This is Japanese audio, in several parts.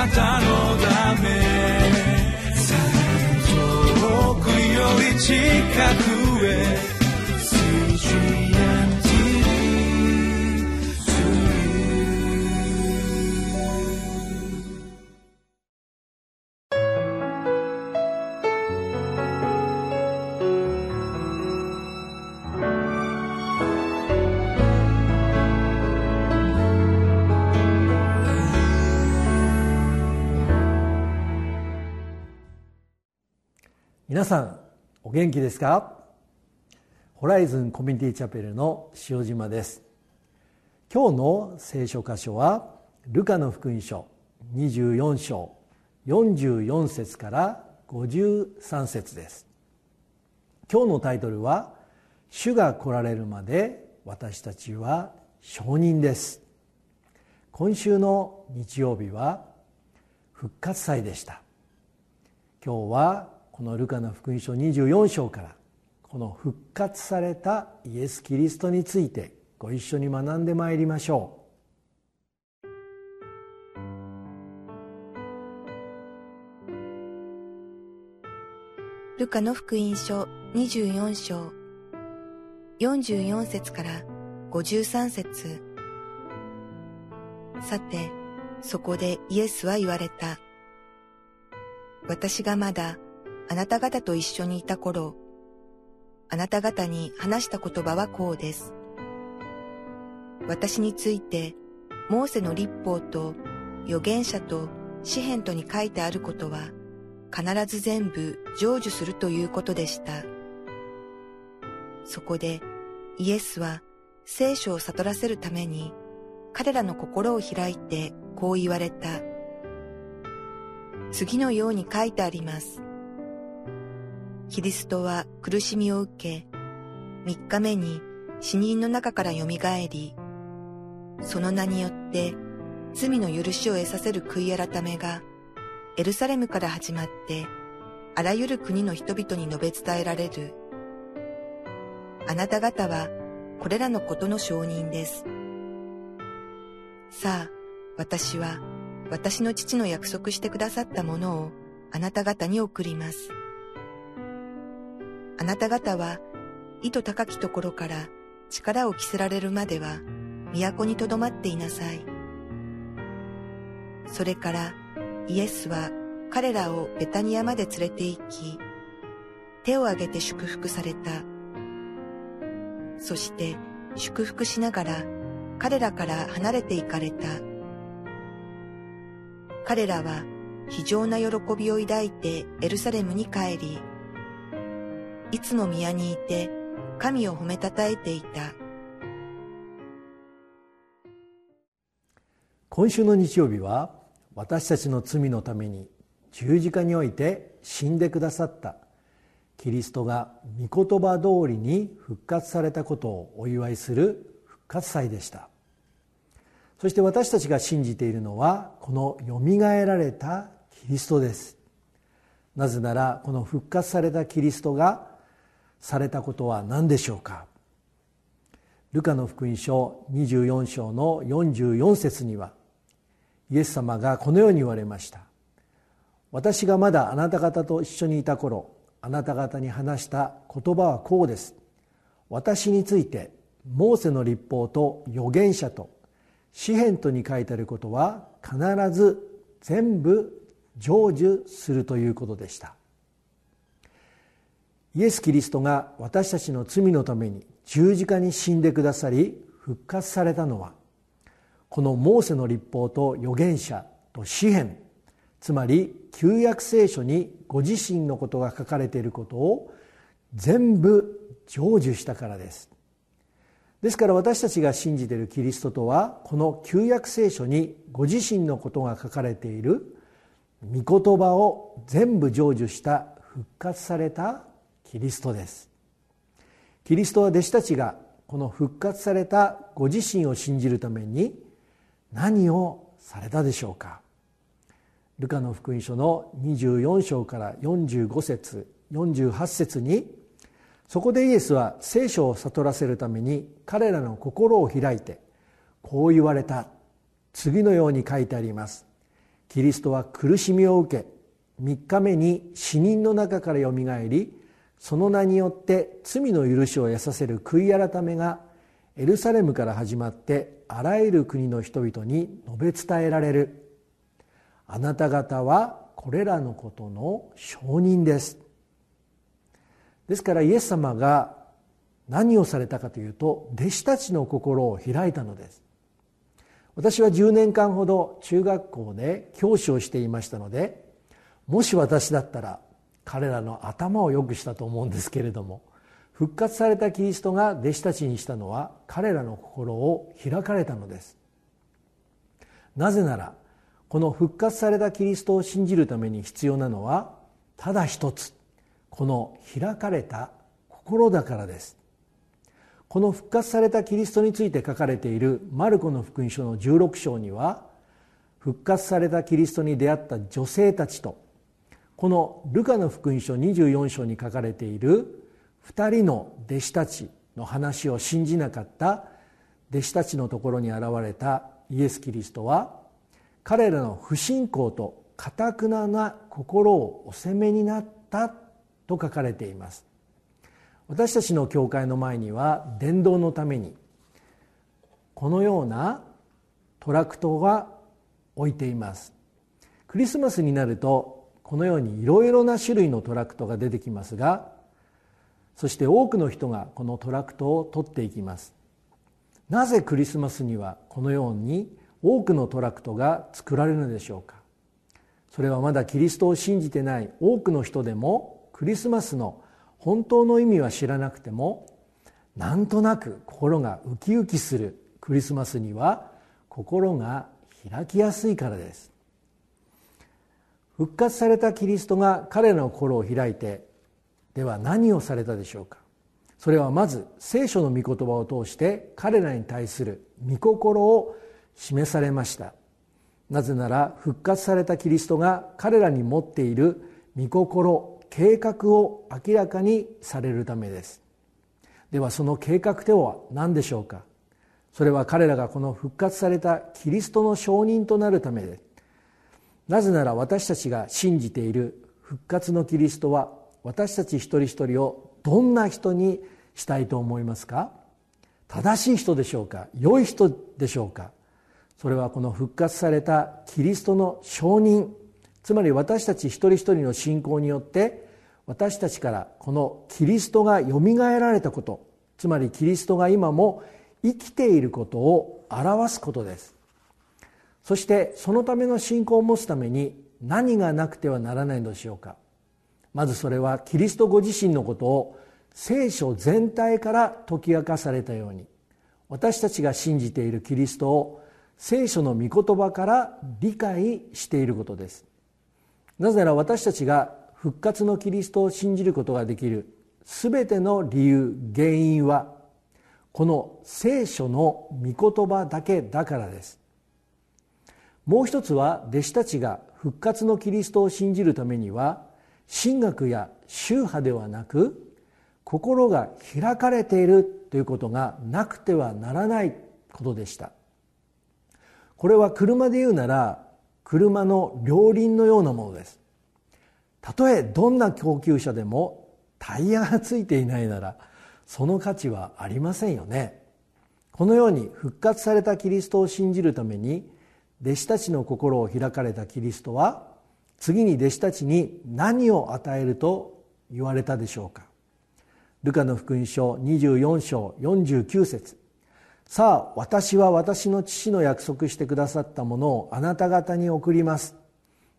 なたのため。遠くより近く。皆さんお元気ですか？ホライズンコミュニティチャペルの塩島です。今日の聖書箇所はルカの福音書24章44節から53節です。今日のタイトルは「主が来られるまで私たちは証人です」今週の日曜日は復活祭でした。今日はこのルカの福音書24章からこの復活されたイエス・キリストについてご一緒に学んでまいりましょうルカの福音書24章44節から53節さて、そこでイエスは言われた。私がまだあなた方と一緒にいた頃、あなた方に話した言葉はこうです。私について、モーセの立法と預言者と詩篇とに書いてあることは、必ず全部成就するということでした。そこでイエスは聖書を悟らせるために彼らの心を開いてこう言われた。次のように書いてあります。キリストは苦しみを受け、三日目に死人の中から蘇り、その名によって罪の許しを得させる悔い改めがエルサレムから始まってあらゆる国の人々に述べ伝えられる。あなた方はこれらのことの証人です。さあ、私は私の父の約束してくださったものをあなた方に送ります。あなた方は、意図高きところから力を着せられるまでは、都にとどまっていなさい。それからイエスは彼らをベタニアまで連れて行き、手を挙げて祝福された。そして祝福しながら彼らから離れて行かれた。彼らは非常な喜びを抱いてエルサレムに帰り、いつも宮にいて神を褒めたたえていた。今週の日曜日は私たちの罪のために十字架において死んでくださった。キリストが御言葉通りに復活されたことをお祝いする復活祭でした。そして私たちが信じているのはこのよみがえられたキリストです。なぜならこの復活されたキリストがされたことは何でしょうか？ルカの福音書24章の44節にはイエス様がこのように言われました。私がまだあなた方と一緒にいた頃あなた方に話した言葉はこうです。私についてモーセの立法と預言者と詩篇とに書いてあることは必ず全部成就するということでした。イエス・キリストが私たちの罪のために十字架に死んでくださり復活されたのはこのモーセの立法と預言者と詩篇つまり旧約聖書にご自身のことが書かれていることを全部成就したからです。ですから私たちが信じているキリストとはこの旧約聖書にご自身のことが書かれている御言葉を全部成就した復活されたキリストです。キリストは弟子たちがこの復活されたご自身を信じるために何をされたでしょうか。ルカの福音書の24章から45節48節にそこでイエスは聖書を悟らせるために彼らの心を開いてこう言われた。次のように書いてあります。キリストは苦しみを受け3日目に死人の中からよみがえりその名によって罪の許しを得させる悔い改めがエルサレムから始まってあらゆる国の人々に述べ伝えられる。あなた方はこれらのことの証人です。ですからイエス様が何をされたかというと弟子たちの心を開いたのです。私は10年間ほど中学校で教師をしていましたのでもし私だったら彼らの頭を良くしたと思うんですけれども復活されたキリストが弟子たちにしたのは彼らの心を開かれたのです。なぜならこの復活されたキリストを信じるために必要なのはただ一つこの開かれた心だからです。この復活されたキリストについて書かれているマルコの福音書の16章には復活されたキリストに出会った女性たちとこのルカの福音書24章に書かれている2人の弟子たちの話を信じなかった弟子たちのところに現れたイエス・キリストは彼らの不信仰とかたくなな心をお責めになったと書かれています。私たちの教会の前には伝道のためにこのようなトラクトが置いています。クリスマスになるとこのようにいろいろな種類のトラクトが出てきますがそして多くの人がこのトラクトを取っていきます。なぜクリスマスにはこのように多くのトラクトが作られるのでしょうか。それはまだキリストを信じてない多くの人でもクリスマスの本当の意味は知らなくてもなんとなく心がウキウキするクリスマスには心が開きやすいからです。復活されたキリストが彼らの心を開いてでは何をされたでしょうか。それはまず聖書の御言葉を通して彼らに対する御心を示されました。なぜなら復活されたキリストが彼らに持っている御心計画を明らかにされるためです。ではその計画とは何でしょうか。それは彼らがこの復活されたキリストの証人となるためですなぜなら私たちが信じている復活のキリストは私たち一人一人をどんな人にしたいと思いますか？正しい人でしょうか？良い人でしょうか？それはこの復活されたキリストの証人。つまり私たち一人一人の信仰によって私たちからこのキリストがよみがえられたこと。つまりキリストが今も生きていることを表すことです。そしてそのための信仰を持つために何がなくてはならないのでしょうか。まずそれはキリストご自身のことを聖書全体から解き明かされたように。私たちが信じているキリストを聖書の御言葉から理解していることです。なぜなら私たちが復活のキリストを信じることができる全ての理由原因はこの聖書の御言葉だけだからです。もう一つは弟子たちが復活のキリストを信じるためには神学や宗派ではなく心が開かれているということがなくてはならないことでした。これは車で言うなら車の両輪のようなものです。たとえどんな高級車でもタイヤがついていないならその価値はありませんよね。このように復活されたキリストを信じるために弟子たちの心を開かれたキリストは次に弟子たちに何を与えると言われたでしょうか。ルカの福音書24章49節。さあ私は私の父の約束してくださったものをあなた方に送ります。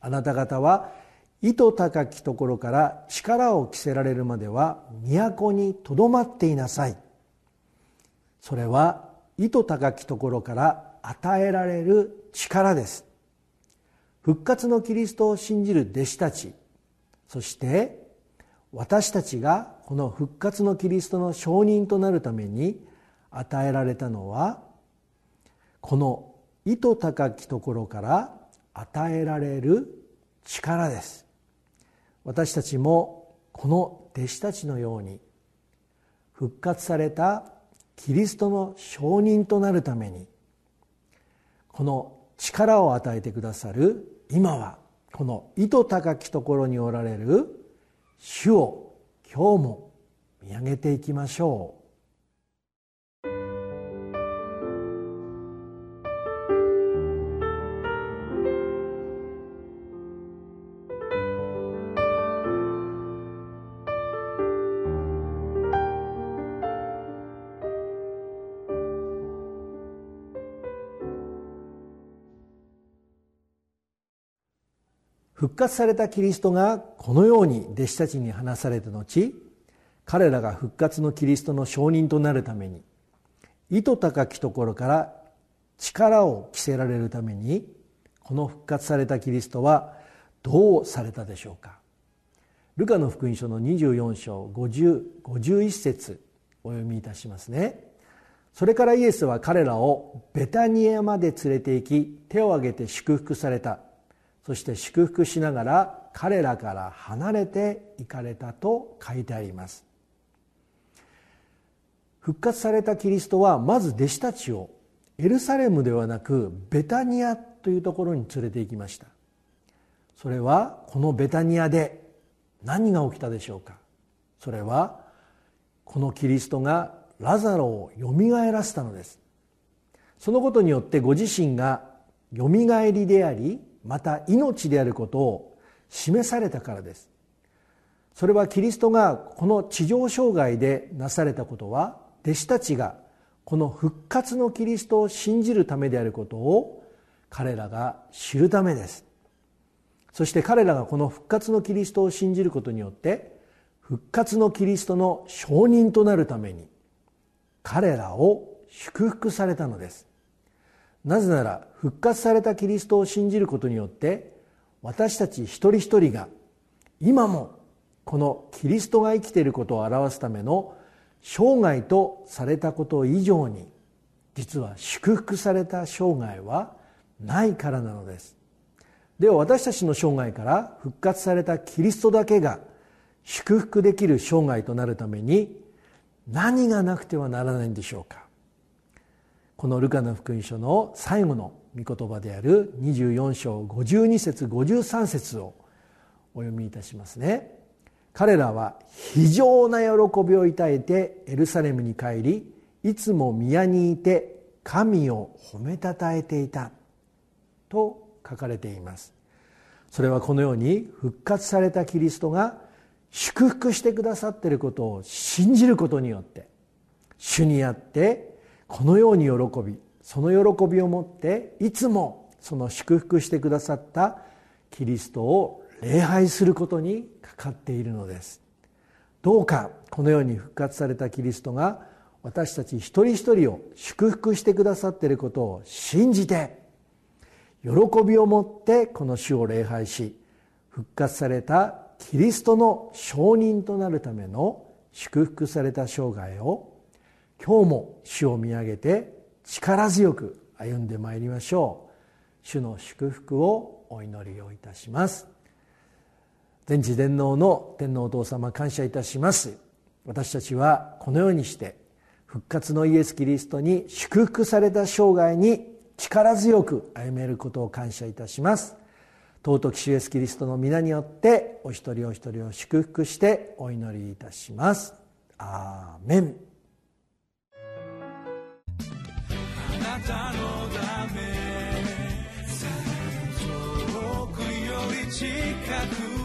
あなた方は糸高きところから力を着せられるまでは都にとどまっていなさい。それは糸高きところから与えられる力です。復活のキリストを信じる弟子たちそして私たちがこの復活のキリストの証人となるために与えられたのはこの糸高きところから与えられる力です。私たちもこの弟子たちのように復活されたキリストの証人となるためにこの力を与えてくださる今はこの糸高きところにおられる主を今日も見上げていきましょう。復活されたキリストがこのように弟子たちに話された後彼らが復活のキリストの証人となるために糸高きところから力を着せられるためにこの復活されたキリストはどうされたでしょうか。ルカの福音書の24章5051節お読みいたしますね。それからイエスは彼らをベタニアまで連れて行き手を挙げて祝福された。そして祝福しながら彼らから離れて行かれたと書いてあります。復活されたキリストはまず弟子たちをエルサレムではなくベタニアというところに連れて行きました。それはこのベタニアで何が起きたでしょうか。それはこのキリストがラザロをよみがえらせたのです。そのことによってご自身がよみがえりでありまた命であることを示されたからです。それはキリストがこの地上生涯でなされたことは弟子たちがこの復活のキリストを信じるためであることを彼らが知るためです。そして彼らがこの復活のキリストを信じることによって復活のキリストの証人となるために彼らを祝福されたのです。なぜなら復活されたキリストを信じることによって私たち一人一人が今もこのキリストが生きていることを表すための生涯とされたこと以上に実は祝福された生涯はないからなのです。では私たちの生涯から復活されたキリストだけが祝福できる生涯となるために何がなくてはならないんでしょうか？このルカの福音書の最後の御言葉である24章52節53節をお読みいたしますね。彼らは非常な喜びを抱いてエルサレムに帰りいつも宮にいて神を褒めたたえていたと書かれています。それはこのように復活されたキリストが祝福してくださっていることを信じることによって主にあってこのように喜びその喜びを持っていつもその祝福してくださったキリストを礼拝することにかかっているのです。どうかこのように復活されたキリストが私たち一人一人を祝福してくださっていることを信じて喜びを持ってこの主を礼拝し復活されたキリストの証人となるための祝福された生涯を今日も主を見上げて力強く歩んでまいりましょう。主の祝福をお祈りをいたします。全知全能の天皇お父様感謝いたします。私たちはこのようにして復活のイエス・キリストに祝福された生涯に力強く歩めることを感謝いたします。尊き主イエス・キリストの皆によってお一人お一人を祝福してお祈りいたします。アーメン。たのだめ。遠くより近く